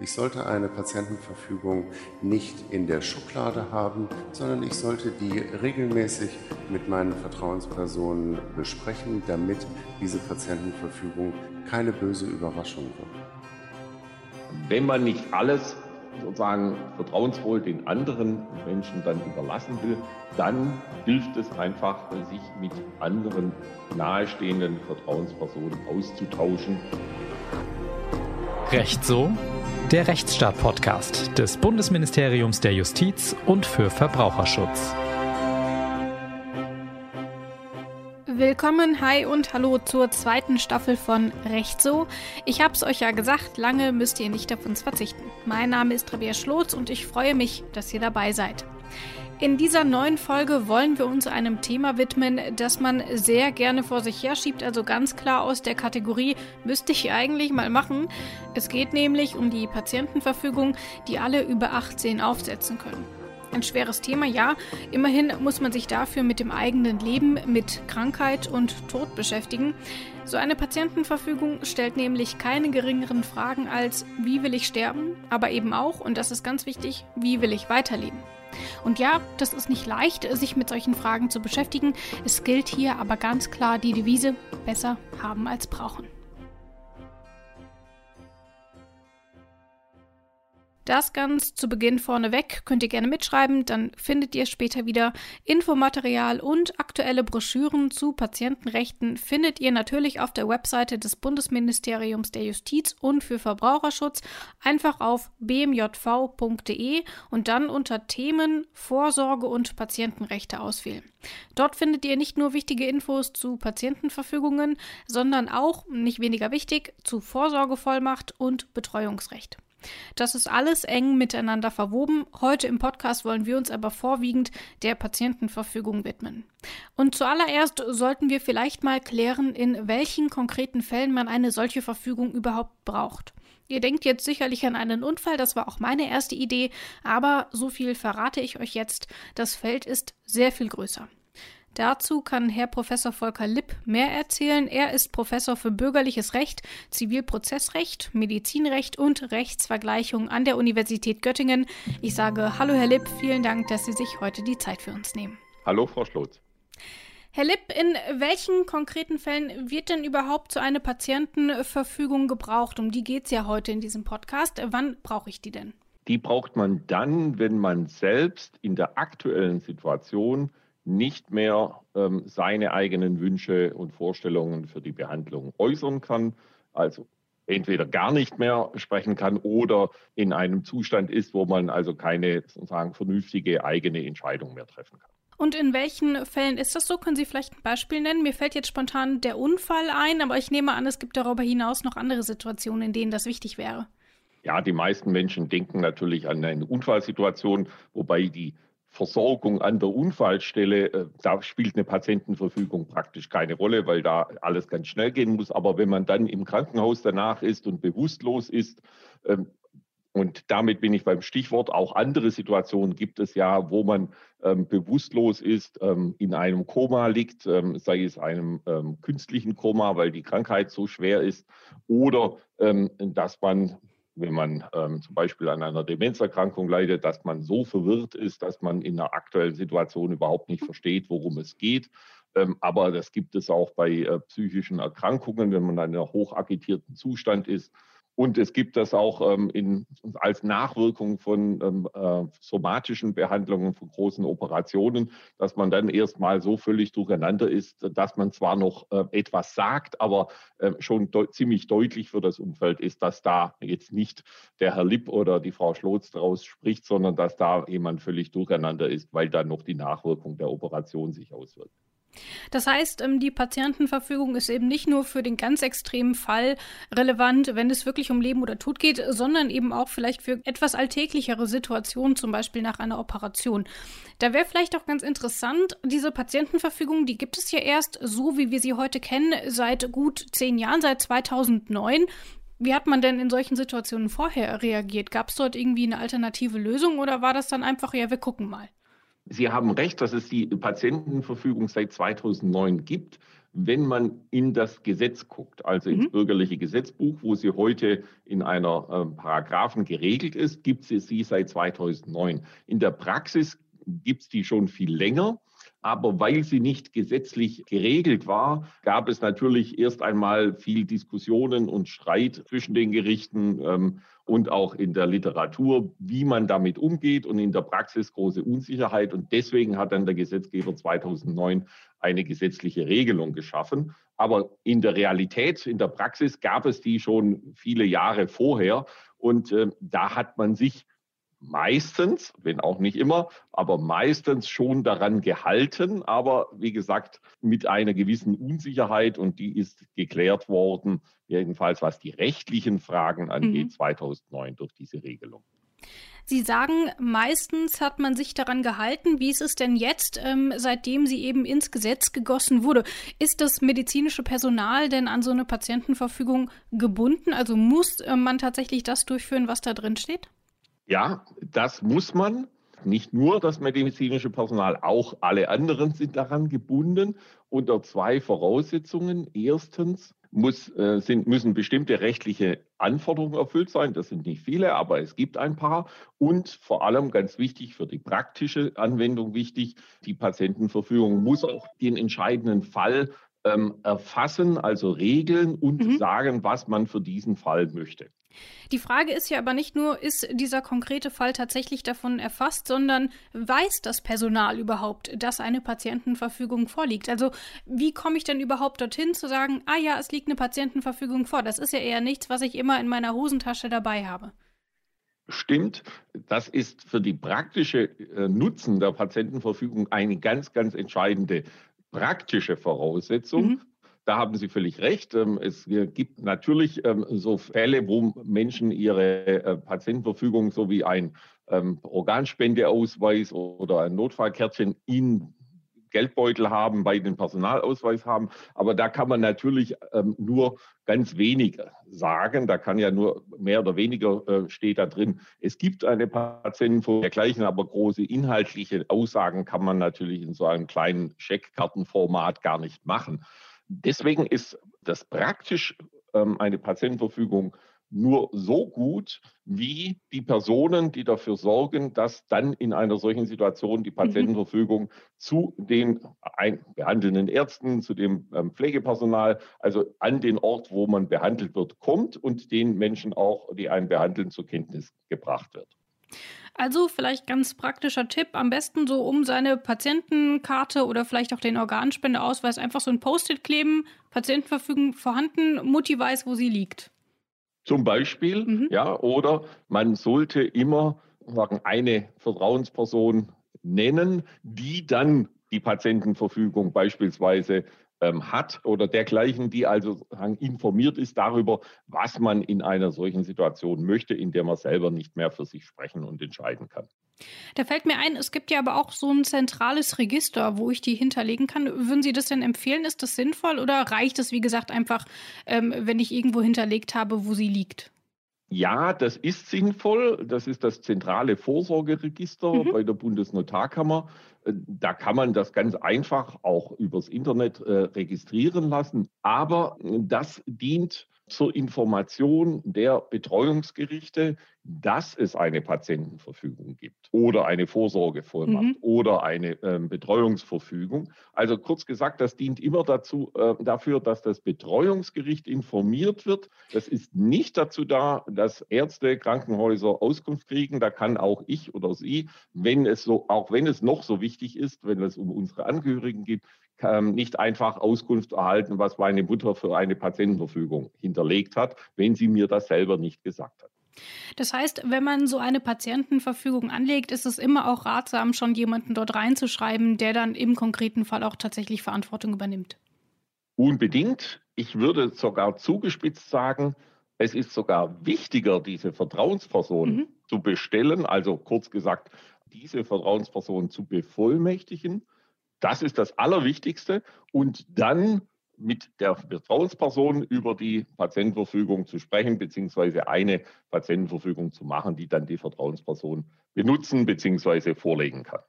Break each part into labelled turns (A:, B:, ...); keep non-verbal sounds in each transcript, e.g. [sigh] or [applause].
A: Ich sollte eine Patientenverfügung nicht in der Schublade haben, sondern ich sollte die regelmäßig mit meinen Vertrauenspersonen besprechen, damit diese Patientenverfügung keine böse Überraschung wird.
B: Wenn man nicht alles sozusagen vertrauensvoll den anderen Menschen dann überlassen will, dann hilft es einfach, sich mit anderen nahestehenden Vertrauenspersonen auszutauschen.
C: Recht so? Der Rechtsstaat-Podcast des Bundesministeriums der Justiz und für Verbraucherschutz.
D: Willkommen, hi und hallo zur zweiten Staffel von Recht so. Ich hab's euch ja gesagt, lange müsst ihr nicht auf uns verzichten. Mein Name ist Rabia Schlotz und ich freue mich, dass ihr dabei seid. In dieser neuen Folge wollen wir uns einem Thema widmen, das man sehr gerne vor sich herschiebt, also ganz klar aus der Kategorie müsste ich eigentlich mal machen. Es geht nämlich um die Patientenverfügung, die alle über 18 aufsetzen können. Ein schweres Thema, ja. Immerhin muss man sich dafür mit dem eigenen Leben, mit Krankheit und Tod beschäftigen. So eine Patientenverfügung stellt nämlich keine geringeren Fragen als, wie will ich sterben, aber eben auch, und das ist ganz wichtig, wie will ich weiterleben. Und ja, das ist nicht leicht, sich mit solchen Fragen zu beschäftigen. Es gilt hier aber ganz klar die Devise, besser haben als brauchen. Das ganz zu Beginn vorneweg könnt ihr gerne mitschreiben, dann findet ihr später wieder Infomaterial und aktuelle Broschüren zu Patientenrechten findet ihr natürlich auf der Webseite des Bundesministeriums der Justiz und für Verbraucherschutz einfach auf bmjv.de und dann unter Themen Vorsorge und Patientenrechte auswählen. Dort findet ihr nicht nur wichtige Infos zu Patientenverfügungen, sondern auch, nicht weniger wichtig, zu Vorsorgevollmacht und Betreuungsrecht. Das ist alles eng miteinander verwoben. Heute im Podcast wollen wir uns aber vorwiegend der Patientenverfügung widmen. Und zuallererst sollten wir vielleicht mal klären, in welchen konkreten Fällen man eine solche Verfügung überhaupt braucht. Ihr denkt jetzt sicherlich an einen Unfall, das war auch meine erste Idee, aber so viel verrate ich euch jetzt, das Feld ist sehr viel größer. Dazu kann Herr Professor Volker Lipp mehr erzählen. Er ist Professor für bürgerliches Recht, Zivilprozessrecht, Medizinrecht und Rechtsvergleichung an der Universität Göttingen. Ich sage Hallo Herr Lipp, vielen Dank, dass Sie sich heute die Zeit für uns nehmen.
B: Hallo Frau Schlotz.
D: Herr Lipp, in welchen konkreten Fällen wird denn überhaupt so eine Patientenverfügung gebraucht? Um die geht es ja heute in diesem Podcast. Wann brauche ich die denn?
B: Die braucht man dann, wenn man selbst in der aktuellen Situation nicht mehr ähm, seine eigenen Wünsche und Vorstellungen für die Behandlung äußern kann, also entweder gar nicht mehr sprechen kann oder in einem Zustand ist, wo man also keine sozusagen vernünftige eigene Entscheidung mehr treffen kann.
D: Und in welchen Fällen ist das so? Können Sie vielleicht ein Beispiel nennen? Mir fällt jetzt spontan der Unfall ein, aber ich nehme an, es gibt darüber hinaus noch andere Situationen, in denen das wichtig wäre.
B: Ja, die meisten Menschen denken natürlich an eine Unfallsituation, wobei die Versorgung an der Unfallstelle, äh, da spielt eine Patientenverfügung praktisch keine Rolle, weil da alles ganz schnell gehen muss. Aber wenn man dann im Krankenhaus danach ist und bewusstlos ist, ähm, und damit bin ich beim Stichwort, auch andere Situationen gibt es ja, wo man ähm, bewusstlos ist, ähm, in einem Koma liegt, sei es einem künstlichen Koma, weil die Krankheit so schwer ist, oder dass man wenn man ähm, zum Beispiel an einer Demenzerkrankung leidet, dass man so verwirrt ist, dass man in der aktuellen Situation überhaupt nicht versteht, worum es geht. Ähm, aber das gibt es auch bei äh, psychischen Erkrankungen, wenn man in einem hochagitierten Zustand ist und es gibt das auch ähm, in, als Nachwirkung von ähm, äh, somatischen Behandlungen, von großen Operationen, dass man dann erstmal so völlig durcheinander ist, dass man zwar noch äh, etwas sagt, aber äh, schon de ziemlich deutlich für das Umfeld ist, dass da jetzt nicht der Herr Lipp oder die Frau Schlotz daraus spricht, sondern dass da jemand völlig durcheinander ist, weil dann noch die Nachwirkung der Operation sich auswirkt.
D: Das heißt, ähm, die Patientenverfügung ist eben nicht nur für den ganz extremen Fall relevant, wenn es wirklich um Leben oder Tod geht, sondern eben auch vielleicht für etwas alltäglichere Situationen, zum Beispiel nach einer Operation. Da wäre vielleicht auch ganz interessant, diese Patientenverfügung, die gibt es ja erst so, wie wir sie heute kennen, seit gut zehn Jahren, seit 2009. Wie hat man denn in solchen Situationen vorher reagiert? Gab es dort irgendwie eine alternative Lösung oder war das dann einfach, ja, wir gucken mal?
B: Sie haben recht, dass es die Patientenverfügung seit 2009 gibt. wenn man in das Gesetz guckt, also ins mhm. bürgerliche Gesetzbuch, wo sie heute in einer äh, Paragraphen geregelt ist, gibt es sie seit 2009. In der Praxis gibt es die schon viel länger. Aber weil sie nicht gesetzlich geregelt war, gab es natürlich erst einmal viel Diskussionen und Streit zwischen den Gerichten ähm, und auch in der Literatur, wie man damit umgeht und in der Praxis große Unsicherheit. Und deswegen hat dann der Gesetzgeber 2009 eine gesetzliche Regelung geschaffen. Aber in der Realität, in der Praxis gab es die schon viele Jahre vorher. Und äh, da hat man sich meistens, wenn auch nicht immer, aber meistens schon daran gehalten, aber wie gesagt, mit einer gewissen Unsicherheit und die ist geklärt worden, jedenfalls was die rechtlichen Fragen angeht, mhm. 2009 durch diese Regelung.
D: Sie sagen, meistens hat man sich daran gehalten. Wie ist es denn jetzt, ähm, seitdem sie eben ins Gesetz gegossen wurde? Ist das medizinische Personal denn an so eine Patientenverfügung gebunden? Also muss äh, man tatsächlich das durchführen, was da drin steht?
B: Ja, das muss man. Nicht nur das medizinische Personal, auch alle anderen sind daran gebunden unter zwei Voraussetzungen. Erstens muss, äh, sind, müssen bestimmte rechtliche Anforderungen erfüllt sein. Das sind nicht viele, aber es gibt ein paar. Und vor allem ganz wichtig, für die praktische Anwendung wichtig, die Patientenverfügung muss auch den entscheidenden Fall ähm, erfassen, also regeln und mhm. sagen, was man für diesen Fall möchte.
D: Die Frage ist ja aber nicht nur, ist dieser konkrete Fall tatsächlich davon erfasst, sondern weiß das Personal überhaupt, dass eine Patientenverfügung vorliegt? Also wie komme ich denn überhaupt dorthin zu sagen, ah ja, es liegt eine Patientenverfügung vor? Das ist ja eher nichts, was ich immer in meiner Hosentasche dabei habe.
B: Stimmt, das ist für die praktische äh, Nutzen der Patientenverfügung eine ganz, ganz entscheidende praktische Voraussetzung. Mhm. Da haben Sie völlig recht. Ähm, es gibt natürlich ähm, so Fälle, wo Menschen ihre äh, Patientenverfügung sowie ein ähm, Organspendeausweis oder ein Notfallkärtchen in Geldbeutel haben, bei den Personalausweis haben. Aber da kann man natürlich nur ganz wenig sagen. Da kann ja nur mehr oder weniger äh, steht da drin. Es gibt eine Patientenverfügung dergleichen, aber große inhaltliche Aussagen kann man natürlich in so einem kleinen Scheckkartenformat gar nicht machen. Deswegen ist das praktisch ähm, eine Patientenverfügung nur so gut, wie die Personen, die dafür sorgen, dass dann in einer solchen Situation die mhm. Patientenverfügung mhm. zu den behandelnden Ärzten, zu dem ähm, Pflegepersonal, also an den Ort, wo man behandelt wird, kommt und den Menschen auch, die einen behandeln, zur Kenntnis gebracht wird.
D: Also vielleicht ganz praktischer Tipp, am besten so um seine Patientenkarte oder vielleicht auch den Organspendeausweis einfach so ein Post-it kleben, Patientenverfügung vorhanden, Mutti weiß, wo sie liegt.
B: Zum Beispiel, mhm. ja, oder man sollte immer sagen, eine Vertrauensperson nennen, die dann die Patientenverfügung beispielsweise ähm, hat oder dergleichen, die also informiert ist darüber, was man in einer solchen Situation möchte, in der man selber nicht mehr für sich sprechen und entscheiden kann.
D: Da fällt mir ein, es gibt ja aber auch so ein zentrales Register, wo ich die hinterlegen kann. Würden Sie das denn empfehlen? Ist das sinnvoll oder reicht es, wie gesagt, einfach, ähm, wenn ich irgendwo hinterlegt habe, wo sie liegt?
B: Ja, das ist sinnvoll. Das ist das zentrale Vorsorgeregister mhm. bei der Bundesnotarkammer. Äh, da kann man das ganz einfach auch übers Internet äh, registrieren lassen. Aber das dient zur Information der Betreuungsgerichte, dass es eine Patientenverfügung gibt oder eine Vorsorgevollmacht mhm. oder eine äh, Betreuungsverfügung. Also kurz gesagt, das dient immer dazu, äh, dafür, dass das Betreuungsgericht informiert wird. Das ist nicht dazu da, dass Ärzte, Krankenhäuser Auskunft kriegen. Da kann auch ich oder Sie, wenn es so, auch wenn es noch so wichtig ist, wenn es um unsere Angehörigen geht, nicht einfach Auskunft erhalten, was meine Mutter für eine Patientenverfügung hinterlegt hat, wenn sie mir das selber nicht gesagt hat.
D: Das heißt, wenn man so eine Patientenverfügung anlegt, ist es immer auch ratsam, schon jemanden dort reinzuschreiben, der dann im konkreten Fall auch tatsächlich Verantwortung übernimmt.
B: Unbedingt. Ich würde sogar zugespitzt sagen, es ist sogar wichtiger, diese Vertrauensperson mhm. zu bestellen, also kurz gesagt, diese Vertrauensperson zu bevollmächtigen das ist das Allerwichtigste. Und dann mit der Vertrauensperson über die Patientenverfügung zu sprechen, beziehungsweise eine Patientenverfügung zu machen, die dann die Vertrauensperson benutzen bzw. vorlegen kann.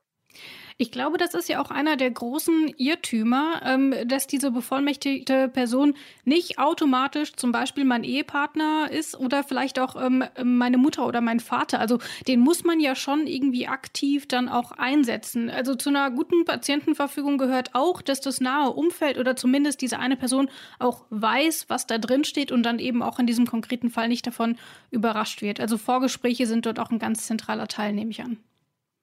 D: Ich glaube, das ist ja auch einer der großen Irrtümer, ähm, dass diese bevollmächtigte Person nicht automatisch zum Beispiel mein Ehepartner ist oder vielleicht auch ähm, meine Mutter oder mein Vater. Also den muss man ja schon irgendwie aktiv dann auch einsetzen. Also zu einer guten Patientenverfügung gehört auch, dass das nahe Umfeld oder zumindest diese eine Person auch weiß, was da drin steht und dann eben auch in diesem konkreten Fall nicht davon überrascht wird. Also Vorgespräche sind dort auch ein ganz zentraler Teil, nehme ich an.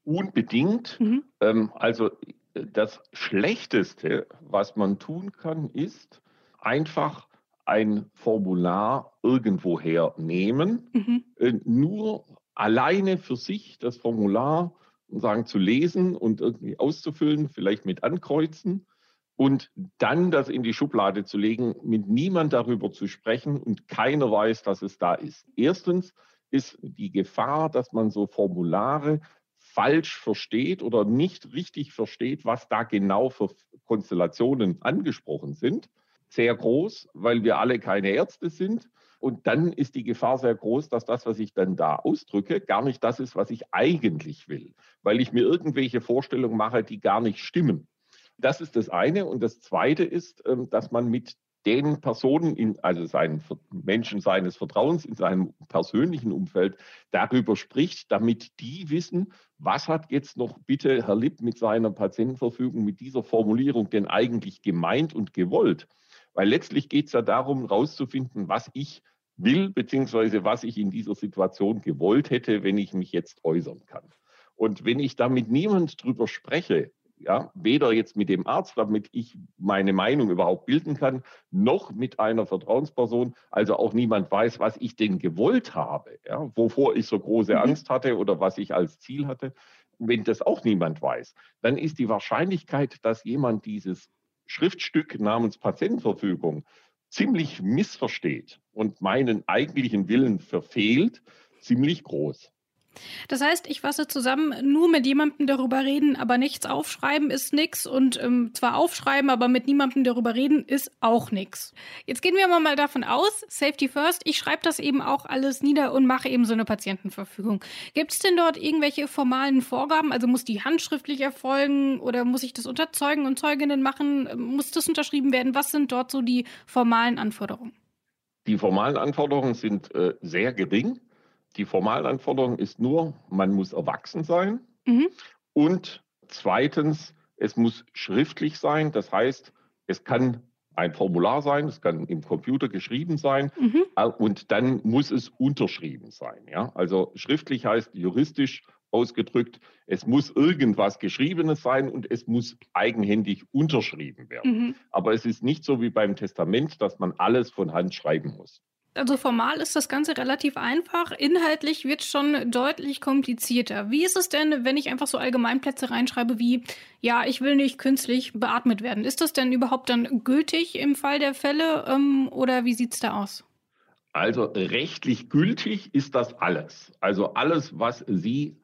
B: Unbedingt. Mhm. Ähm, also das Schlechteste, was man tun kann, ist einfach ein Formular irgendwoher nehmen, mhm. äh, nur alleine für sich das Formular sagen zu lesen und irgendwie auszufüllen, vielleicht mit ankreuzen und dann das in die Schublade zu legen, mit niemand darüber zu sprechen und keiner weiß, dass es da ist. Erstens ist die Gefahr, dass man so Formulare falsch versteht oder nicht richtig versteht, was da genau für Konstellationen angesprochen sind, sehr groß, weil wir alle keine Ärzte sind. Und dann ist die Gefahr sehr groß, dass das, was ich dann da ausdrücke, gar nicht das ist, was ich eigentlich will, weil ich mir irgendwelche Vorstellungen mache, die gar nicht stimmen. Das ist das eine. Und das zweite ist, ähm, dass man mit den Personen, in, also seinen Menschen seines Vertrauens in seinem persönlichen Umfeld darüber spricht, damit die wissen, was hat jetzt noch bitte Herr Lipp mit seiner Patientenverfügung, mit dieser Formulierung denn eigentlich gemeint und gewollt? Weil letztlich geht es ja darum, herauszufinden, was ich will, beziehungsweise was ich in dieser Situation gewollt hätte, wenn ich mich jetzt äußern kann. Und wenn ich da mit niemand drüber spreche, ja, weder jetzt mit dem Arzt, damit ich meine Meinung überhaupt bilden kann, noch mit einer Vertrauensperson, also auch niemand weiß, was ich denn gewollt habe, ja, wovor ich so große mhm. Angst hatte oder was ich als Ziel hatte. Wenn das auch niemand weiß, dann ist die Wahrscheinlichkeit, dass jemand dieses Schriftstück namens Patientenverfügung ziemlich missversteht und meinen eigentlichen Willen verfehlt, ziemlich groß.
D: Das heißt, ich fasse zusammen, nur mit jemandem darüber reden, aber nichts aufschreiben ist nix und ähm, zwar aufschreiben, aber mit niemandem darüber reden ist auch nix. Jetzt gehen wir mal davon aus, Safety First, ich schreibe das eben auch alles nieder und mache eben so eine Patientenverfügung. Gibt es denn dort irgendwelche formalen Vorgaben? Also muss die handschriftlich erfolgen oder muss ich das unter Zeugen und Zeuginnen machen? Muss das unterschrieben werden? Was sind dort so die formalen Anforderungen?
B: Die formalen Anforderungen sind äh, sehr gering. Die formalen Anforderung ist nur, man muss erwachsen sein. Mhm. Und zweitens, es muss schriftlich sein. Das heißt, es kann ein Formular sein, es kann im Computer geschrieben sein mhm. Und dann muss es unterschrieben sein. Ja? Also schriftlich heißt juristisch ausgedrückt, es muss irgendwas Geschriebenes sein und es muss eigenhändig unterschrieben werden. Mhm. Aber es ist nicht so wie beim Testament, dass man alles von Hand schreiben muss.
D: Also formal ist das Ganze relativ einfach. Inhaltlich wird es schon deutlich komplizierter. Wie ist es denn, wenn ich einfach so Allgemeinplätze reinschreibe wie, ja, ich will nicht künstlich beatmet werden? Ist das denn überhaupt dann gültig im Fall der Fälle ähm, oder wie sieht es da aus?
B: Also rechtlich gültig ist das alles. Also alles, was Sie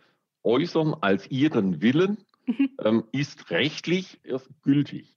B: äußern als Ihren Willen, mhm. ähm, ist rechtlich gültig.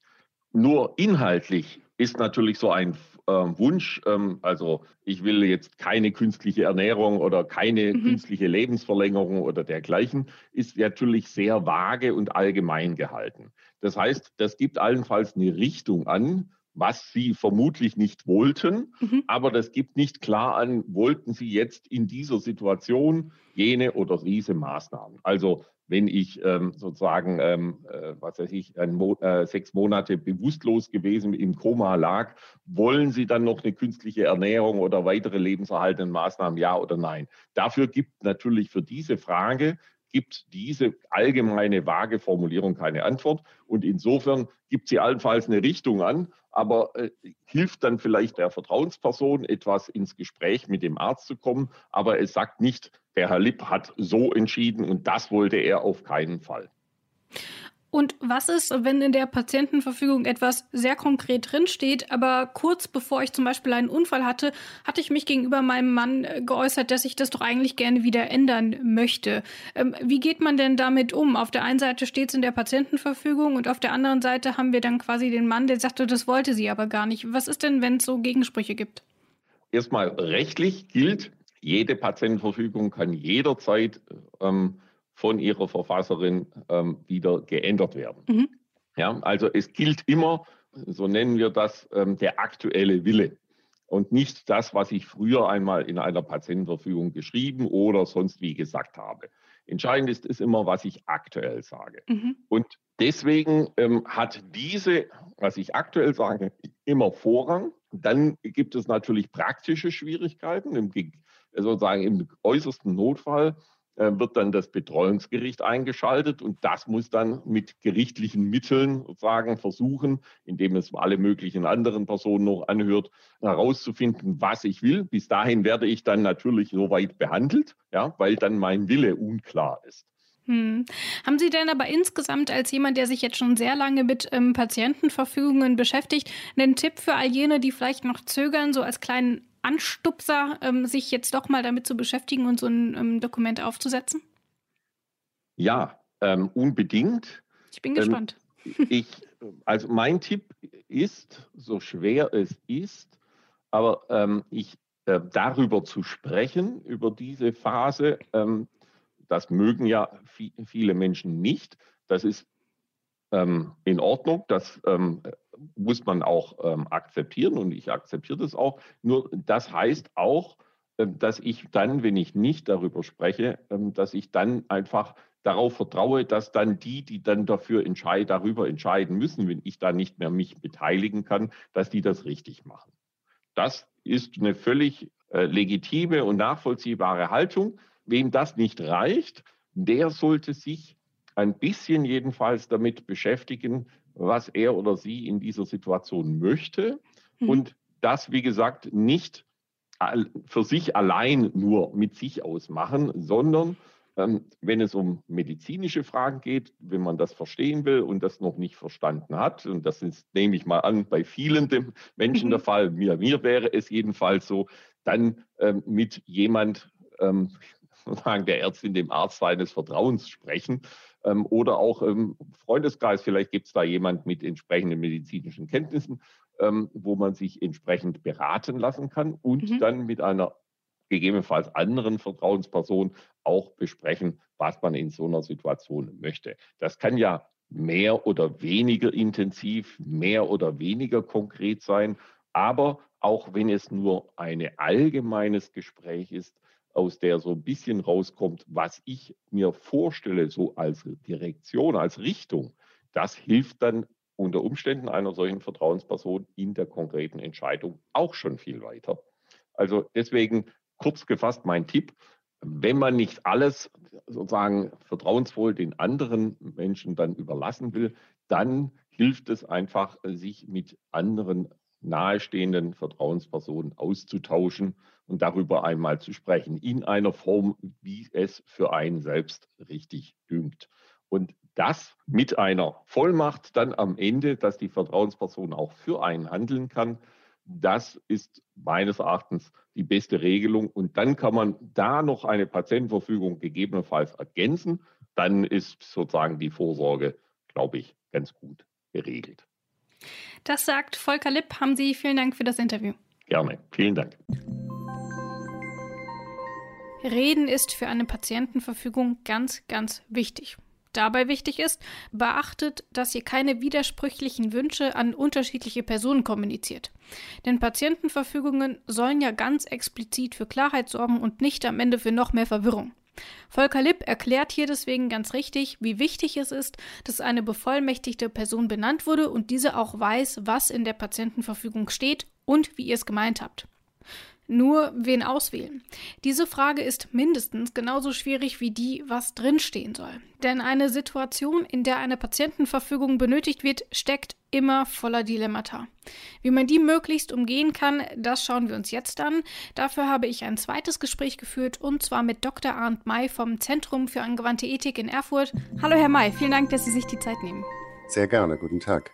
B: Nur inhaltlich ist natürlich so ein äh, Wunsch, ähm, also ich will jetzt keine künstliche Ernährung oder keine mhm. künstliche Lebensverlängerung oder dergleichen, ist natürlich sehr vage und allgemein gehalten. Das heißt, das gibt allenfalls eine Richtung an, was sie vermutlich nicht wollten, mhm. aber das gibt nicht klar an, wollten sie jetzt in dieser Situation jene oder diese Maßnahmen. Also wenn ich ähm, sozusagen, ähm, äh, was weiß ich, Mo äh, sechs Monate bewusstlos gewesen im Koma lag, wollen Sie dann noch eine künstliche Ernährung oder weitere lebenserhaltende Maßnahmen, ja oder nein? Dafür gibt natürlich für diese Frage gibt diese allgemeine vage Formulierung keine Antwort. Und insofern gibt sie allenfalls eine Richtung an, aber äh, hilft dann vielleicht der Vertrauensperson, etwas ins Gespräch mit dem Arzt zu kommen. Aber es sagt nicht, der Herr Lipp hat so entschieden und das wollte er auf keinen Fall.
D: Und was ist, wenn in der Patientenverfügung etwas sehr konkret drinsteht, aber kurz bevor ich zum Beispiel einen Unfall hatte, hatte ich mich gegenüber meinem Mann äh, geäußert, dass ich das doch eigentlich gerne wieder ändern möchte. Ähm, wie geht man denn damit um? Auf der einen Seite steht es in der Patientenverfügung und auf der anderen Seite haben wir dann quasi den Mann, der sagte, das wollte sie aber gar nicht. Was ist denn, wenn es so Gegensprüche gibt?
B: Erstmal rechtlich gilt, jede Patientenverfügung kann jederzeit ähm, von ihrer Verfasserin ähm, wieder geändert werden. Mhm. Ja, also es gilt immer, so nennen wir das, ähm, der aktuelle Wille und nicht das, was ich früher einmal in einer Patientenverfügung geschrieben oder sonst wie gesagt habe. Entscheidend ist, ist immer, was ich aktuell sage. Mhm. Und deswegen ähm, hat diese, was ich aktuell sage, immer Vorrang. Dann gibt es natürlich praktische Schwierigkeiten, im, sozusagen im äußersten Notfall wird dann das Betreuungsgericht eingeschaltet und das muss dann mit gerichtlichen Mitteln sozusagen versuchen, indem es alle möglichen anderen Personen noch anhört, herauszufinden, was ich will. Bis dahin werde ich dann natürlich soweit behandelt, ja, weil dann mein Wille unklar ist.
D: Hm. Haben Sie denn aber insgesamt als jemand, der sich jetzt schon sehr lange mit ähm, Patientenverfügungen beschäftigt, einen Tipp für all jene, die vielleicht noch zögern, so als kleinen Anstupser, ähm, sich jetzt doch mal damit zu beschäftigen und so ein ähm, Dokument aufzusetzen?
B: Ja, ähm, unbedingt.
D: Ich bin gespannt.
B: Ähm, ich, also mein Tipp ist, so schwer es ist, aber ähm, ich äh, darüber zu sprechen, über diese Phase, ähm, das mögen ja viele Menschen nicht. Das ist in Ordnung. Das muss man auch ähm, akzeptieren und ich akzeptiere das auch. Nur das heißt auch, äh, dass ich dann, wenn ich nicht darüber spreche, ähm, dass ich dann einfach darauf vertraue, dass dann die, die dann dafür entscheiden, darüber entscheiden müssen, wenn ich da nicht mehr mich beteiligen kann, dass die das richtig machen. Das ist eine völlig äh, legitime und nachvollziehbare Haltung. Wem das nicht reicht, der sollte sich ein bisschen jedenfalls damit beschäftigen, was er oder sie in dieser Situation möchte. Mhm. Und das, wie gesagt, nicht für sich allein nur mit sich ausmachen, sondern ähm, wenn es um medizinische Fragen geht, wenn man das verstehen will und das noch nicht verstanden hat, und das ist, nehme ich mal an, bei vielen Menschen mhm. der Fall, mir, mir wäre es jedenfalls so, dann ähm, mit jemand, ähm, [laughs] sagen der Ärztin, dem Arzt seines Vertrauens sprechen ähm, oder auch im Freundeskreis, vielleicht gibt es da jemand mit entsprechenden medizinischen Kenntnissen, ähm, wo man sich entsprechend beraten lassen kann und mhm. dann mit einer gegebenenfalls anderen Vertrauensperson auch besprechen, was man in so einer Situation möchte. Das kann ja mehr oder weniger intensiv, mehr oder weniger konkret sein, aber auch wenn es nur ein allgemeines Gespräch ist, aus der so ein bisschen rauskommt, was ich mir vorstelle, so als Direktion, als Richtung, das hilft dann unter Umständen einer solchen Vertrauensperson in der konkreten Entscheidung auch schon viel weiter. Also deswegen kurz gefasst mein Tipp, wenn man nicht alles sozusagen vertrauensvoll den anderen Menschen dann überlassen will, dann hilft es einfach, sich mit anderen nahestehenden Vertrauenspersonen auszutauschen und darüber einmal zu sprechen, in einer Form, wie es für einen selbst richtig dünkt. Und das mit einer Vollmacht dann am Ende, dass die Vertrauensperson auch für einen handeln kann, das ist meines Erachtens die beste Regelung. Und dann kann man da noch eine Patientenverfügung gegebenenfalls ergänzen. Dann ist sozusagen die Vorsorge, glaube ich, ganz gut geregelt.
D: Das sagt Volker Lipp. Haben Sie vielen Dank für das Interview.
B: Gerne. Vielen Dank.
D: Reden ist für eine Patientenverfügung ganz, ganz wichtig. Dabei wichtig ist, beachtet, dass ihr keine widersprüchlichen Wünsche an unterschiedliche Personen kommuniziert. Denn Patientenverfügungen sollen ja ganz explizit für Klarheit sorgen und nicht am Ende für noch mehr Verwirrung. Volker Lipp erklärt hier deswegen ganz richtig, wie wichtig es ist, dass eine bevollmächtigte Person benannt wurde und diese auch weiß, was in der Patientenverfügung steht und wie ihr es gemeint habt. Nur wen auswählen? Diese Frage ist mindestens genauso schwierig wie die, was drinstehen soll. Denn eine Situation, in der eine Patientenverfügung benötigt wird, steckt immer voller Dilemmata. Wie man die möglichst umgehen kann, das schauen wir uns jetzt an. Dafür habe ich ein zweites Gespräch geführt und zwar mit Dr. Arndt May vom Zentrum für angewandte Ethik in Erfurt. Hallo Herr May, vielen Dank, dass Sie sich die Zeit nehmen.
A: Sehr gerne, guten Tag.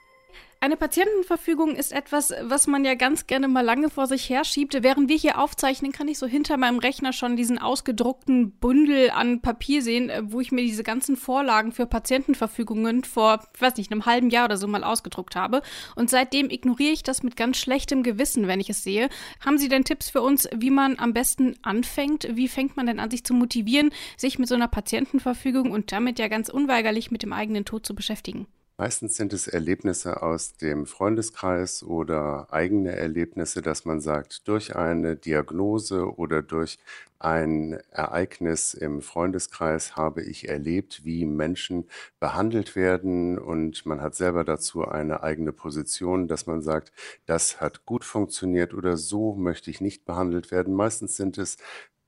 D: Eine Patientenverfügung ist etwas, was man ja ganz gerne mal lange vor sich herschiebt. Während wir hier aufzeichnen, kann ich so hinter meinem Rechner schon diesen ausgedruckten Bündel an Papier sehen, äh, wo ich mir diese ganzen Vorlagen für Patientenverfügungen vor, ich weiß nicht, einem halben Jahr oder so mal ausgedruckt habe. Und seitdem ignoriere ich das mit ganz schlechtem Gewissen, wenn ich es sehe. Haben Sie denn Tipps für uns, wie man am besten anfängt? Wie fängt man denn an, sich zu motivieren, sich mit so einer Patientenverfügung und damit ja ganz unweigerlich mit dem eigenen Tod zu beschäftigen?
A: Meistens sind es Erlebnisse aus dem Freundeskreis oder eigene Erlebnisse, dass man sagt, durch eine Diagnose oder durch ein Ereignis im Freundeskreis habe ich erlebt, wie Menschen behandelt werden und man hat selber dazu eine eigene Position, dass man sagt, das hat gut funktioniert oder so möchte ich nicht behandelt werden. Meistens sind es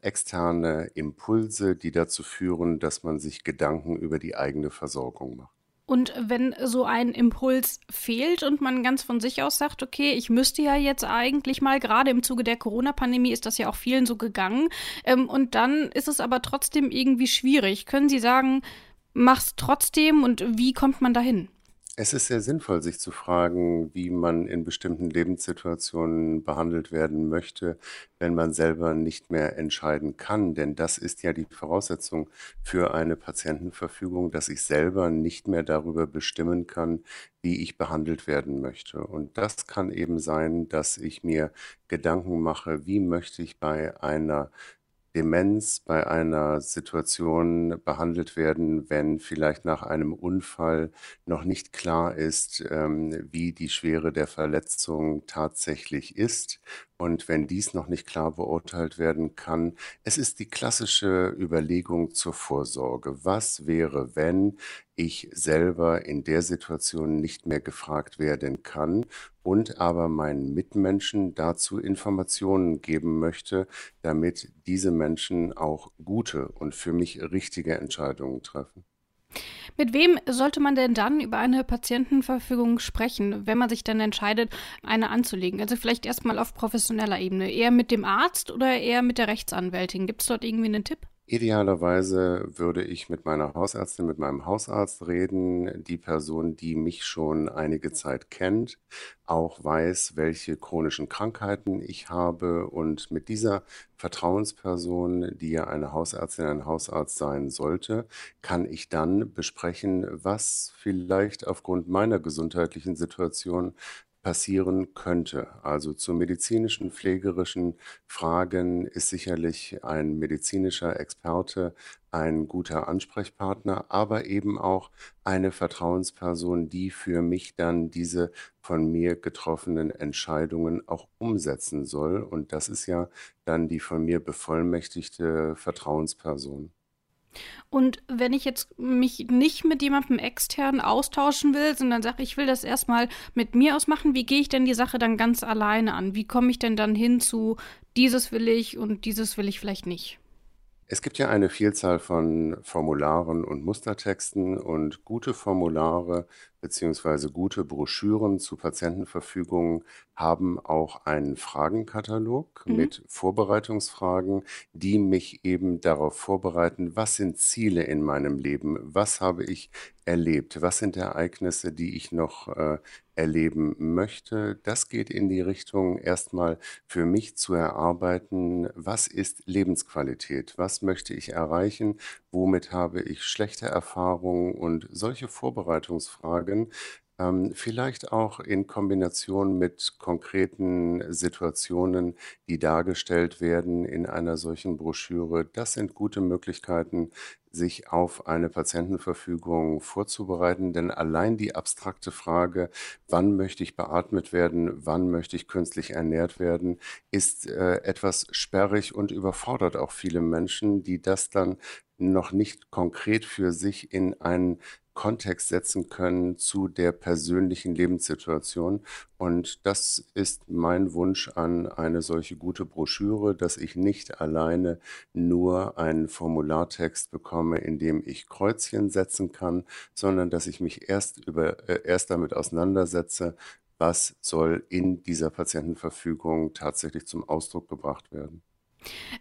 A: externe Impulse, die dazu führen, dass man sich Gedanken über die eigene Versorgung macht.
D: Und wenn so ein Impuls fehlt und man ganz von sich aus sagt, okay, ich müsste ja jetzt eigentlich mal, gerade im Zuge der Corona-Pandemie ist das ja auch vielen so gegangen, ähm, und dann ist es aber trotzdem irgendwie schwierig. Können Sie sagen, mach's trotzdem und wie kommt man dahin?
A: Es ist sehr sinnvoll, sich zu fragen, wie man in bestimmten Lebenssituationen behandelt werden möchte, wenn man selber nicht mehr entscheiden kann. Denn das ist ja die Voraussetzung für eine Patientenverfügung, dass ich selber nicht mehr darüber bestimmen kann, wie ich behandelt werden möchte. Und das kann eben sein, dass ich mir Gedanken mache, wie möchte ich bei einer Demenz bei einer Situation behandelt werden, wenn vielleicht nach einem Unfall noch nicht klar ist, ähm, wie die Schwere der Verletzung tatsächlich ist und wenn dies noch nicht klar beurteilt werden kann, es ist die klassische Überlegung zur Vorsorge. Was wäre, wenn ich selber in der Situation nicht mehr gefragt werden kann und aber meinen Mitmenschen dazu Informationen geben möchte, damit diese Menschen auch gute und für mich richtige Entscheidungen treffen?
D: Mit wem sollte man denn dann über eine Patientenverfügung sprechen, wenn man sich dann entscheidet, eine anzulegen? Also vielleicht erstmal auf professioneller Ebene. Eher mit dem Arzt oder eher mit der Rechtsanwältin? Gibt es dort irgendwie einen Tipp?
A: Idealerweise würde ich mit meiner Hausärztin, mit meinem Hausarzt reden, die Person, die mich schon einige Zeit kennt, auch weiß, welche chronischen Krankheiten ich habe. Und mit dieser Vertrauensperson, die ja eine Hausärztin, ein Hausarzt sein sollte, kann ich dann besprechen, was vielleicht aufgrund meiner gesundheitlichen Situation passieren könnte. Also zu medizinischen, pflegerischen Fragen ist sicherlich ein medizinischer Experte ein guter Ansprechpartner, aber eben auch eine Vertrauensperson, die für mich dann diese von mir getroffenen Entscheidungen auch umsetzen soll. Und das ist ja dann die von mir bevollmächtigte Vertrauensperson.
D: Und wenn ich jetzt mich nicht mit jemandem extern austauschen will, sondern sage, ich will das erstmal mit mir ausmachen, wie gehe ich denn die Sache dann ganz alleine an? Wie komme ich denn dann hin zu, dieses will ich und dieses will ich vielleicht nicht?
A: Es gibt ja eine Vielzahl von Formularen und Mustertexten und gute Formulare beziehungsweise gute Broschüren zu Patientenverfügungen haben auch einen Fragenkatalog Mhm. mit Vorbereitungsfragen, die mich eben darauf vorbereiten, was sind Ziele in meinem Leben? Was habe ich erlebt? Was sind Ereignisse, die ich noch äh, erleben möchte? Das geht in die Richtung, erstmal für mich zu erarbeiten, was ist Lebensqualität? Was möchte ich erreichen? Womit habe ich schlechte Erfahrungen? Und solche Vorbereitungsfragen ähm, vielleicht auch in Kombination mit konkreten Situationen, die dargestellt werden in einer solchen Broschüre. Das sind gute Möglichkeiten, sich auf eine Patientenverfügung vorzubereiten, denn allein die abstrakte Frage, wann möchte ich beatmet werden, wann möchte ich künstlich ernährt werden, ist äh, etwas sperrig und überfordert auch viele Menschen, die das dann noch nicht konkret für sich in einen Kontext setzen können zu der persönlichen Lebenssituation. Und das ist mein Wunsch an eine solche gute Broschüre, dass ich nicht alleine nur einen Formulartext bekomme, in dem ich Kreuzchen setzen kann, sondern dass ich mich erst über, äh, erst damit auseinandersetze, was soll in dieser Patientenverfügung tatsächlich zum Ausdruck gebracht werden.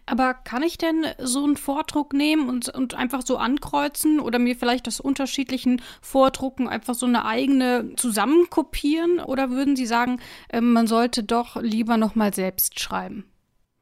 D: Aber kann ich denn so einen Vordruck nehmen und, und einfach so ankreuzen oder mir vielleicht aus unterschiedlichen Vordrucken einfach so eine eigene zusammenkopieren? Oder würden Sie sagen, äh, man sollte doch lieber nochmal selbst schreiben?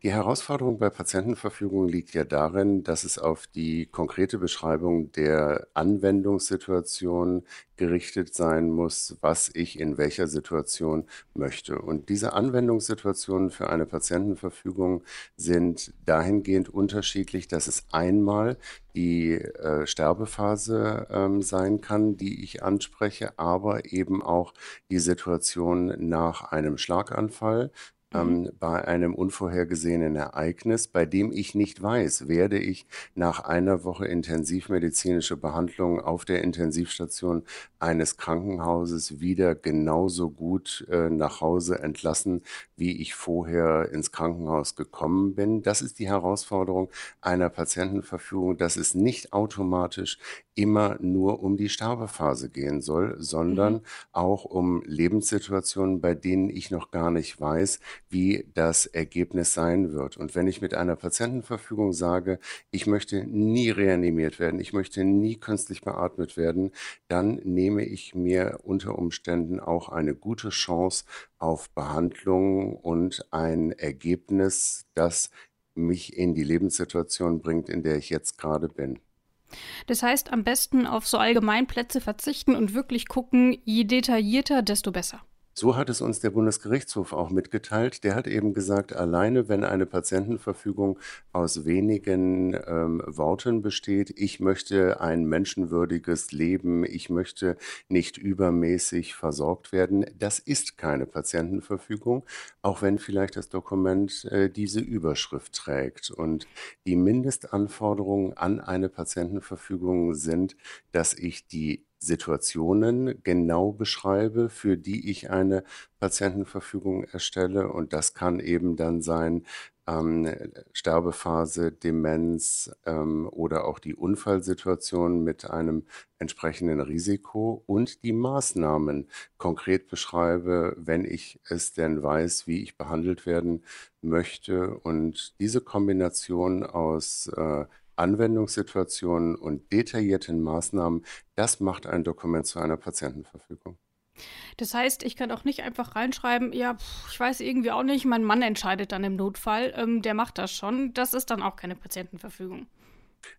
A: Die Herausforderung bei Patientenverfügungen liegt ja darin, dass es auf die konkrete Beschreibung der Anwendungssituation gerichtet sein muss, was ich in welcher Situation möchte. Und diese Anwendungssituationen für eine Patientenverfügung sind dahingehend unterschiedlich, dass es einmal die äh, Sterbephase ähm, sein kann, die ich anspreche, aber eben auch die Situation nach einem Schlaganfall, ähm, mhm. bei einem unvorhergesehenen Ereignis, bei dem ich nicht weiß, werde ich nach einer Woche intensivmedizinische Behandlung auf der Intensivstation eines Krankenhauses wieder genauso gut äh, nach Hause entlassen, wie ich vorher ins Krankenhaus gekommen bin. Das ist die Herausforderung einer Patientenverfügung, dass es nicht automatisch immer nur um die Sterbephase gehen soll, sondern mhm. auch um Lebenssituationen, bei denen ich noch gar nicht weiß, wie das Ergebnis sein wird. Und wenn ich mit einer Patientenverfügung sage, ich möchte nie reanimiert werden, ich möchte nie künstlich beatmet werden, dann nehme ich mir unter Umständen auch eine gute Chance auf Behandlung und ein Ergebnis, das mich in die Lebenssituation bringt, in der ich jetzt gerade bin.
D: Das heißt, am besten auf so Allgemeinplätze verzichten und wirklich gucken, je detaillierter, desto besser.
A: So hat es uns der Bundesgerichtshof auch mitgeteilt. Der hat eben gesagt, alleine wenn eine Patientenverfügung aus wenigen ähm, Worten besteht, ich möchte ein menschenwürdiges Leben, ich möchte nicht übermäßig versorgt werden, das ist keine Patientenverfügung, auch wenn vielleicht das Dokument äh, diese Überschrift trägt. Und die Mindestanforderungen an eine Patientenverfügung sind, dass ich die Situationen genau beschreibe, für die ich eine Patientenverfügung erstelle. Und das kann eben dann sein ähm, Sterbephase, Demenz ähm, oder auch die Unfallsituation mit einem entsprechenden Risiko und die Maßnahmen konkret beschreibe, wenn ich es denn weiß, wie ich behandelt werden möchte. Und diese Kombination aus äh, Anwendungssituationen und detaillierten Maßnahmen, das macht ein Dokument zu einer Patientenverfügung.
D: Das heißt, ich kann auch nicht einfach reinschreiben, ja, ich weiß irgendwie auch nicht, mein Mann entscheidet dann im Notfall, ähm, der macht das schon. Das ist dann auch keine Patientenverfügung.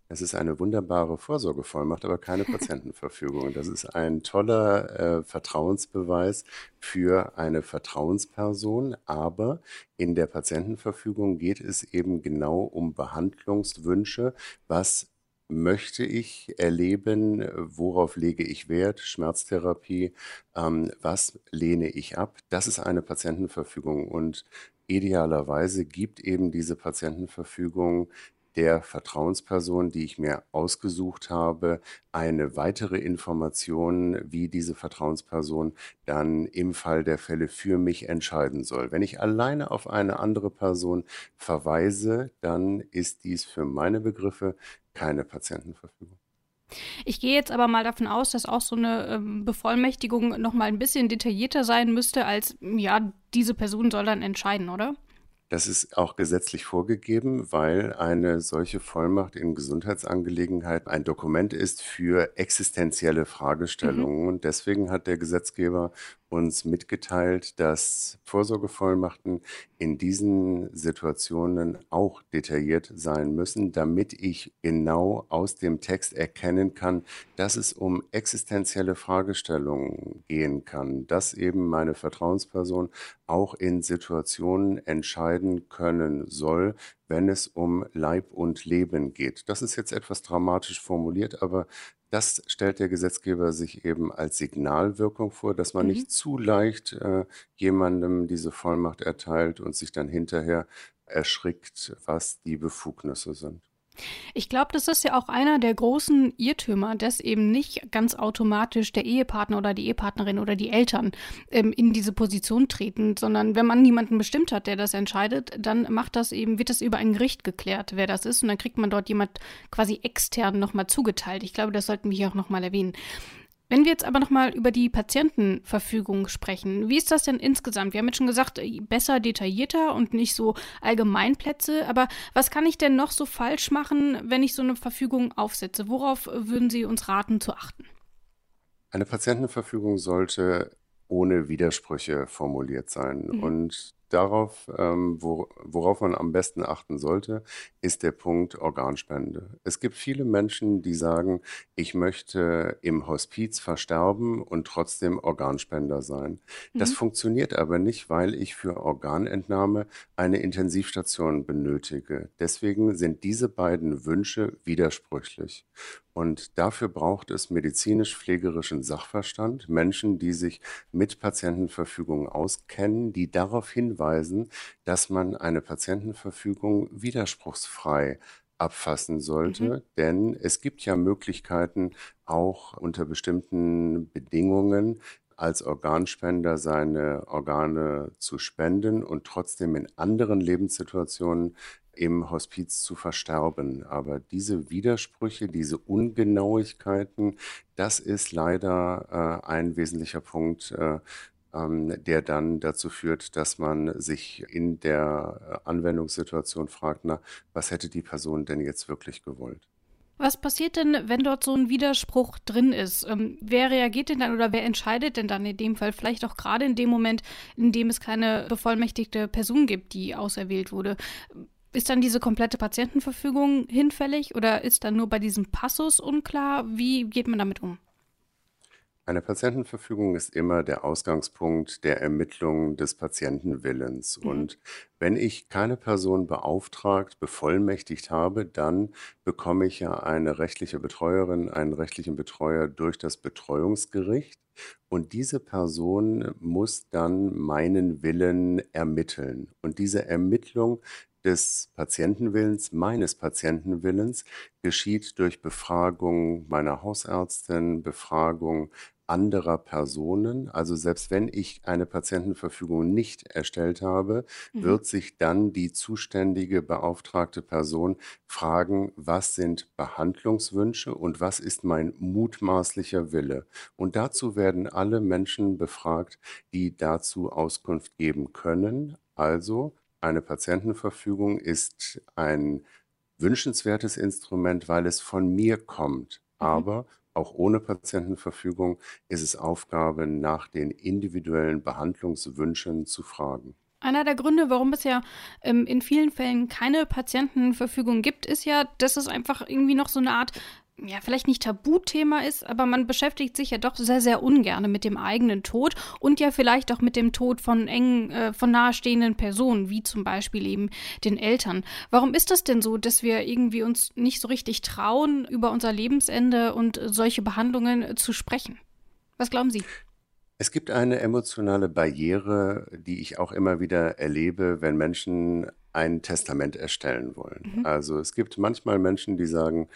A: Es ist eine wunderbare Vorsorgevollmacht, aber keine [laughs] Patientenverfügung. Das ist ein toller äh, Vertrauensbeweis für eine Vertrauensperson, aber in der Patientenverfügung geht es eben genau um Behandlungswünsche. Was möchte ich erleben? Worauf lege ich Wert? Schmerztherapie? Ähm, was lehne ich ab? Das ist eine Patientenverfügung und idealerweise gibt eben diese Patientenverfügung der Vertrauensperson, die ich mir ausgesucht habe, eine weitere Information, wie diese Vertrauensperson dann im Fall der Fälle für mich entscheiden soll. Wenn ich alleine auf eine andere Person verweise, dann ist dies für meine Begriffe keine Patientenverfügung.
D: Ich gehe jetzt aber mal davon aus, dass auch so eine ähm, Bevollmächtigung noch mal ein bisschen detaillierter sein müsste, als ja, diese Person soll dann entscheiden, oder?
A: Das ist auch gesetzlich vorgegeben, weil eine solche Vollmacht in Gesundheitsangelegenheiten ein Dokument ist für existenzielle Fragestellungen. Mhm. Und deswegen hat der Gesetzgeber uns mitgeteilt, dass Vorsorgevollmachten in diesen Situationen auch detailliert sein müssen, damit ich genau aus dem Text erkennen kann, dass es um existenzielle Fragestellungen gehen kann, dass eben meine Vertrauensperson auch in Situationen entscheiden können soll, wenn es um Leib und Leben geht. Das ist jetzt etwas dramatisch formuliert, aber das stellt der Gesetzgeber sich eben als Signalwirkung vor, dass man mhm. nicht zu leicht äh, jemandem diese Vollmacht erteilt und sich dann hinterher erschrickt, was die Befugnisse sind.
D: Ich glaube, das ist ja auch einer der großen Irrtümer, dass eben nicht ganz automatisch der Ehepartner oder die Ehepartnerin oder die Eltern ähm, in diese Position treten, sondern wenn man niemanden bestimmt hat, der das entscheidet, dann macht das eben, wird das über ein Gericht geklärt, wer das ist, und dann kriegt man dort jemand quasi extern nochmal zugeteilt. Ich glaube, das sollten wir hier auch nochmal erwähnen. Wenn wir jetzt aber nochmal über die Patientenverfügung sprechen, wie ist das denn insgesamt? Wir haben jetzt schon gesagt, äh, besser detaillierter und nicht so Allgemeinplätze, aber was kann ich denn noch so falsch machen, wenn ich so eine Verfügung aufsetze? Worauf würden Sie uns raten zu achten?
A: Eine Patientenverfügung sollte ohne Widersprüche formuliert sein. Mhm. Und darauf, ähm, wo, worauf man am besten achten sollte, ist der Punkt Organspende. Es gibt viele Menschen, die sagen, ich möchte im Hospiz versterben und trotzdem Organspender sein. Mhm. Das funktioniert aber nicht, weil ich für Organentnahme eine Intensivstation benötige. Deswegen sind diese beiden Wünsche widersprüchlich. Und dafür braucht es medizinisch-pflegerischen Sachverstand, Menschen, die sich mit Patientenverfügungen auskennen, die darauf hinweisen, dass man eine Patientenverfügung widerspruchsfrei abfassen sollte. Mhm. Denn es gibt ja Möglichkeiten, auch unter bestimmten Bedingungen als Organspender seine Organe zu spenden und trotzdem in anderen Lebenssituationen im Hospiz zu versterben. Aber diese Widersprüche, diese Ungenauigkeiten, das ist leider äh, ein wesentlicher Punkt, äh, der dann dazu führt, dass man sich in der äh, Anwendungssituation fragt, na, was hätte die Person denn jetzt wirklich gewollt?
D: Was passiert denn, wenn dort so ein Widerspruch drin ist? Ähm, wer reagiert denn dann oder wer entscheidet denn dann in dem Fall? Vielleicht auch gerade in dem Moment, in dem es keine bevollmächtigte Person gibt, die auserwählt wurde. Ist dann diese komplette Patientenverfügung hinfällig oder ist dann nur bei diesem Passus unklar? Wie geht man damit um?
A: Eine Patientenverfügung ist immer der Ausgangspunkt der Ermittlung des Patientenwillens. Mhm. Und wenn ich keine Person beauftragt, bevollmächtigt habe, dann bekomme ich ja eine rechtliche Betreuerin, einen rechtlichen Betreuer durch das Betreuungsgericht. Und diese Person muss dann meinen Willen ermitteln. Und diese Ermittlung des Patientenwillens, meines Patientenwillens, geschieht durch Befragung meiner Hausärztin, Befragung anderer Personen. Also selbst wenn ich eine Patientenverfügung nicht erstellt habe, mhm. wird sich dann die zuständige beauftragte Person fragen, was sind Behandlungswünsche und was ist mein mutmaßlicher Wille. Und dazu werden alle Menschen befragt, die dazu Auskunft geben können. Also eine Patientenverfügung ist ein wünschenswertes Instrument, weil es von mir kommt. Mhm. Aber auch ohne Patientenverfügung ist es Aufgabe, nach den individuellen Behandlungswünschen zu fragen.
D: Einer der Gründe, warum es ja ähm, in vielen Fällen keine Patientenverfügung gibt, ist ja, dass es einfach irgendwie noch so eine Art ja, vielleicht nicht Tabuthema ist, aber man beschäftigt sich ja doch sehr, sehr ungern mit dem eigenen Tod und ja vielleicht auch mit dem Tod von engen, äh, von nahestehenden Personen, wie zum Beispiel eben den Eltern. Warum ist das denn so, dass wir irgendwie uns nicht so richtig trauen, über unser Lebensende und solche Behandlungen zu sprechen? Was glauben Sie?
A: Es gibt eine emotionale Barriere, die ich auch immer wieder erlebe, wenn Menschen ein Testament erstellen wollen. Mhm. Also es gibt manchmal Menschen, die sagen,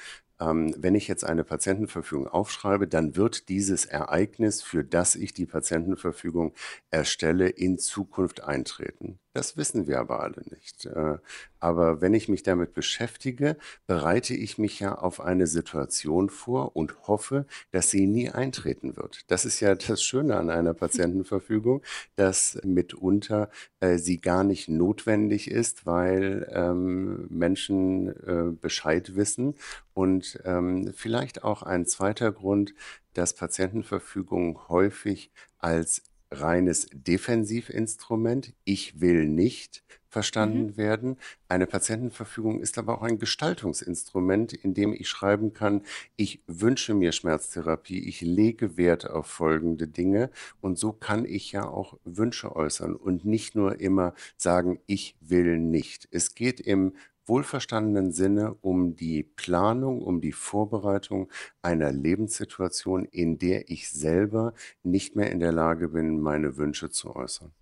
A: wenn ich jetzt eine Patientenverfügung aufschreibe, dann wird dieses Ereignis, für das ich die Patientenverfügung erstelle, in Zukunft eintreten. Das wissen wir aber alle nicht. Äh, aber wenn ich mich damit beschäftige, bereite ich mich ja auf eine Situation vor und hoffe, dass sie nie eintreten wird. Das ist ja das Schöne an einer Patientenverfügung, [laughs] dass mitunter äh, sie gar nicht notwendig ist, weil ähm, Menschen äh, Bescheid wissen. Und ähm, vielleicht auch ein zweiter Grund, dass Patientenverfügungen häufig als reines Defensivinstrument, ich will nicht, verstanden mhm. werden. Eine Patientenverfügung ist aber auch ein Gestaltungsinstrument, in dem ich schreiben kann, ich wünsche mir Schmerztherapie, ich lege Wert auf folgende Dinge und so kann ich ja auch Wünsche äußern und nicht nur immer sagen, ich will nicht. Es geht im wohlverstandenen Sinne um die Planung, um die Vorbereitung einer Lebenssituation, in der ich selber nicht mehr in der Lage bin, meine Wünsche zu äußern.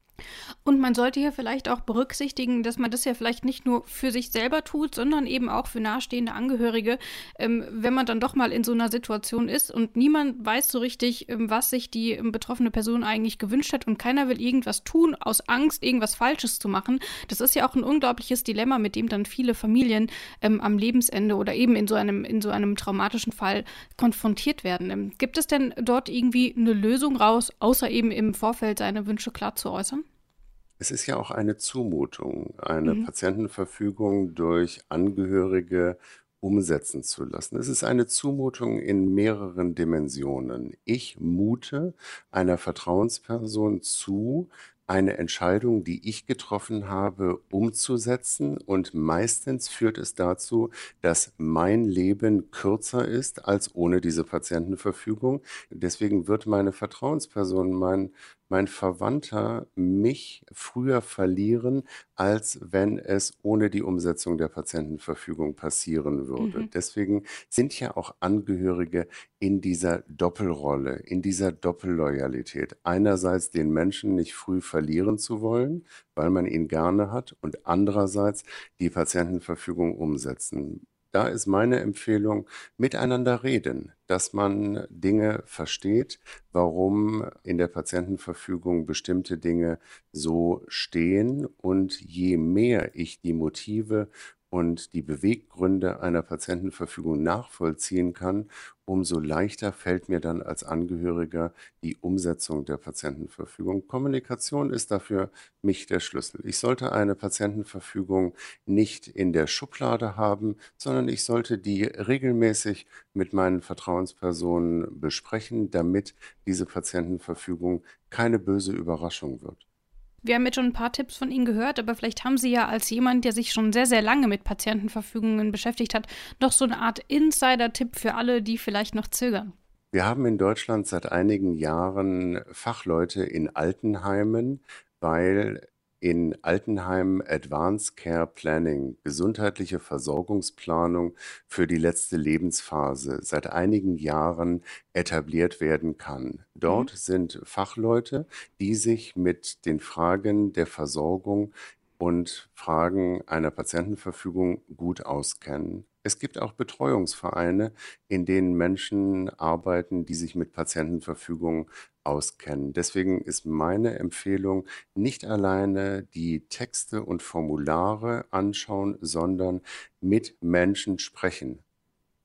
D: Und man sollte hier vielleicht auch berücksichtigen, dass man das ja vielleicht nicht nur für sich selber tut, sondern eben auch für nahestehende Angehörige, ähm, wenn man dann doch mal in so einer Situation ist und niemand weiß so richtig, ähm, was sich die ähm, betroffene Person eigentlich gewünscht hat und keiner will irgendwas tun aus Angst, irgendwas Falsches zu machen. Das ist ja auch ein unglaubliches Dilemma, mit dem dann viele Familien ähm, am Lebensende oder eben in so einem, in so einem traumatischen Fall konfrontiert werden. Ähm, gibt es denn dort irgendwie eine Lösung raus, außer eben im Vorfeld seine Wünsche klar zu äußern?
A: Es ist ja auch eine Zumutung, eine Mhm. Patientenverfügung durch Angehörige umsetzen zu lassen. Es ist eine Zumutung in mehreren Dimensionen. Ich mute einer Vertrauensperson zu, eine Entscheidung, die ich getroffen habe, umzusetzen. Und meistens führt es dazu, dass mein Leben kürzer ist als ohne diese Patientenverfügung. Deswegen wird meine Vertrauensperson, mein mein Verwandter mich früher verlieren, als wenn es ohne die Umsetzung der Patientenverfügung passieren würde. Mhm. Deswegen sind ja auch Angehörige in dieser Doppelrolle, in dieser Doppelloyalität. Einerseits den Menschen nicht früh verlieren zu wollen, weil man ihn gerne hat, und andererseits die Patientenverfügung umsetzen. Da ist meine Empfehlung, miteinander reden, dass man Dinge versteht, warum in der Patientenverfügung bestimmte Dinge so stehen. Und je mehr ich die Motive und die Beweggründe einer Patientenverfügung nachvollziehen kann, umso leichter fällt mir dann als Angehöriger die Umsetzung der Patientenverfügung. Kommunikation ist dafür mich der Schlüssel. Ich sollte eine Patientenverfügung nicht in der Schublade haben, sondern ich sollte die regelmäßig mit meinen Vertrauenspersonen besprechen, damit diese Patientenverfügung keine böse Überraschung wird.
D: Wir haben jetzt schon ein paar Tipps von Ihnen gehört, aber vielleicht haben Sie ja als jemand, der sich schon sehr, sehr lange mit Patientenverfügungen beschäftigt hat, noch so eine Art Insider-Tipp für alle, die vielleicht noch zögern.
A: Wir haben in Deutschland seit einigen Jahren Fachleute in Altenheimen, weil in Altenheim Advanced Care Planning, gesundheitliche Versorgungsplanung für die letzte Lebensphase, seit einigen Jahren etabliert werden kann. Dort Mhm. sind Fachleute, die sich mit den Fragen der Versorgung und Fragen einer Patientenverfügung gut auskennen. Es gibt auch Betreuungsvereine, in denen Menschen arbeiten, die sich mit Patientenverfügung auskennen. Deswegen ist meine Empfehlung, nicht alleine die Texte und Formulare anschauen, sondern mit Menschen sprechen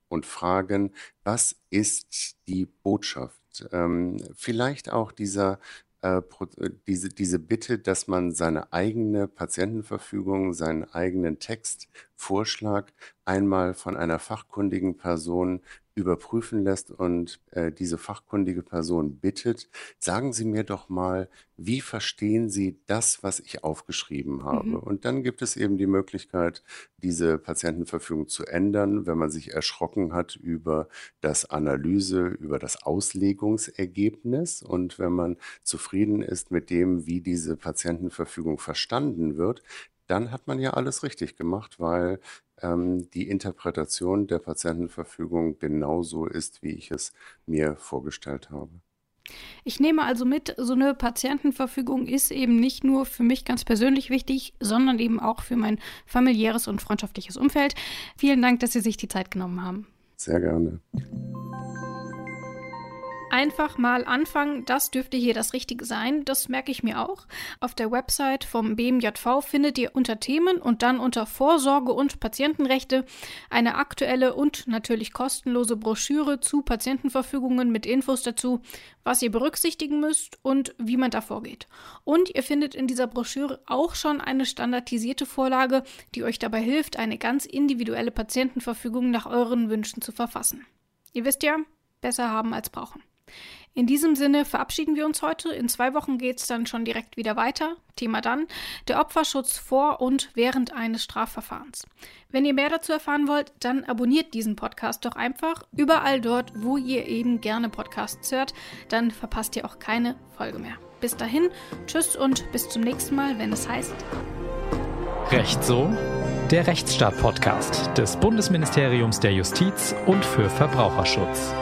A: und fragen, was ist die Botschaft? Ähm, vielleicht auch dieser äh, diese, diese Bitte, dass man seine eigene Patientenverfügung, seinen eigenen Textvorschlag einmal von einer fachkundigen Person überprüfen lässt und äh, diese fachkundige Person bittet, sagen Sie mir doch mal, wie verstehen Sie das, was ich aufgeschrieben habe? Mhm. Und dann gibt es eben die Möglichkeit, diese Patientenverfügung zu ändern, wenn man sich erschrocken hat über das Analyse, über das Auslegungsergebnis und wenn man zufrieden ist mit dem, wie diese Patientenverfügung verstanden wird, dann hat man ja alles richtig gemacht, weil ähm, die Interpretation der Patientenverfügung genauso ist, wie ich es mir vorgestellt habe.
D: Ich nehme also mit, so eine Patientenverfügung ist eben nicht nur für mich ganz persönlich wichtig, sondern eben auch für mein familiäres und freundschaftliches Umfeld. Vielen Dank, dass Sie sich die Zeit genommen haben.
A: Sehr gerne
D: einfach mal anfangen, das dürfte hier das Richtige sein. Das merke ich mir auch. Auf der Website vom BMJV findet ihr unter Themen und dann unter Vorsorge und Patientenrechte eine aktuelle und natürlich kostenlose Broschüre zu Patientenverfügungen mit Infos dazu, was ihr berücksichtigen müsst und wie man da vorgeht. Und ihr findet in dieser Broschüre auch schon eine standardisierte Vorlage, die euch dabei hilft, eine ganz individuelle Patientenverfügung nach euren Wünschen zu verfassen. Ihr wisst ja, besser haben als brauchen. In diesem Sinne verabschieden wir uns heute. In zwei Wochen geht es dann schon direkt wieder weiter. Thema dann der Opferschutz vor und während eines Strafverfahrens. Wenn ihr mehr dazu erfahren wollt, dann abonniert diesen Podcast doch einfach überall dort, wo ihr eben gerne Podcasts hört. Dann verpasst ihr auch keine Folge mehr. Bis dahin, tschüss und bis zum nächsten Mal, wenn es heißt.
C: Recht so? Der Rechtsstaat-Podcast des Bundesministeriums der Justiz und für Verbraucherschutz.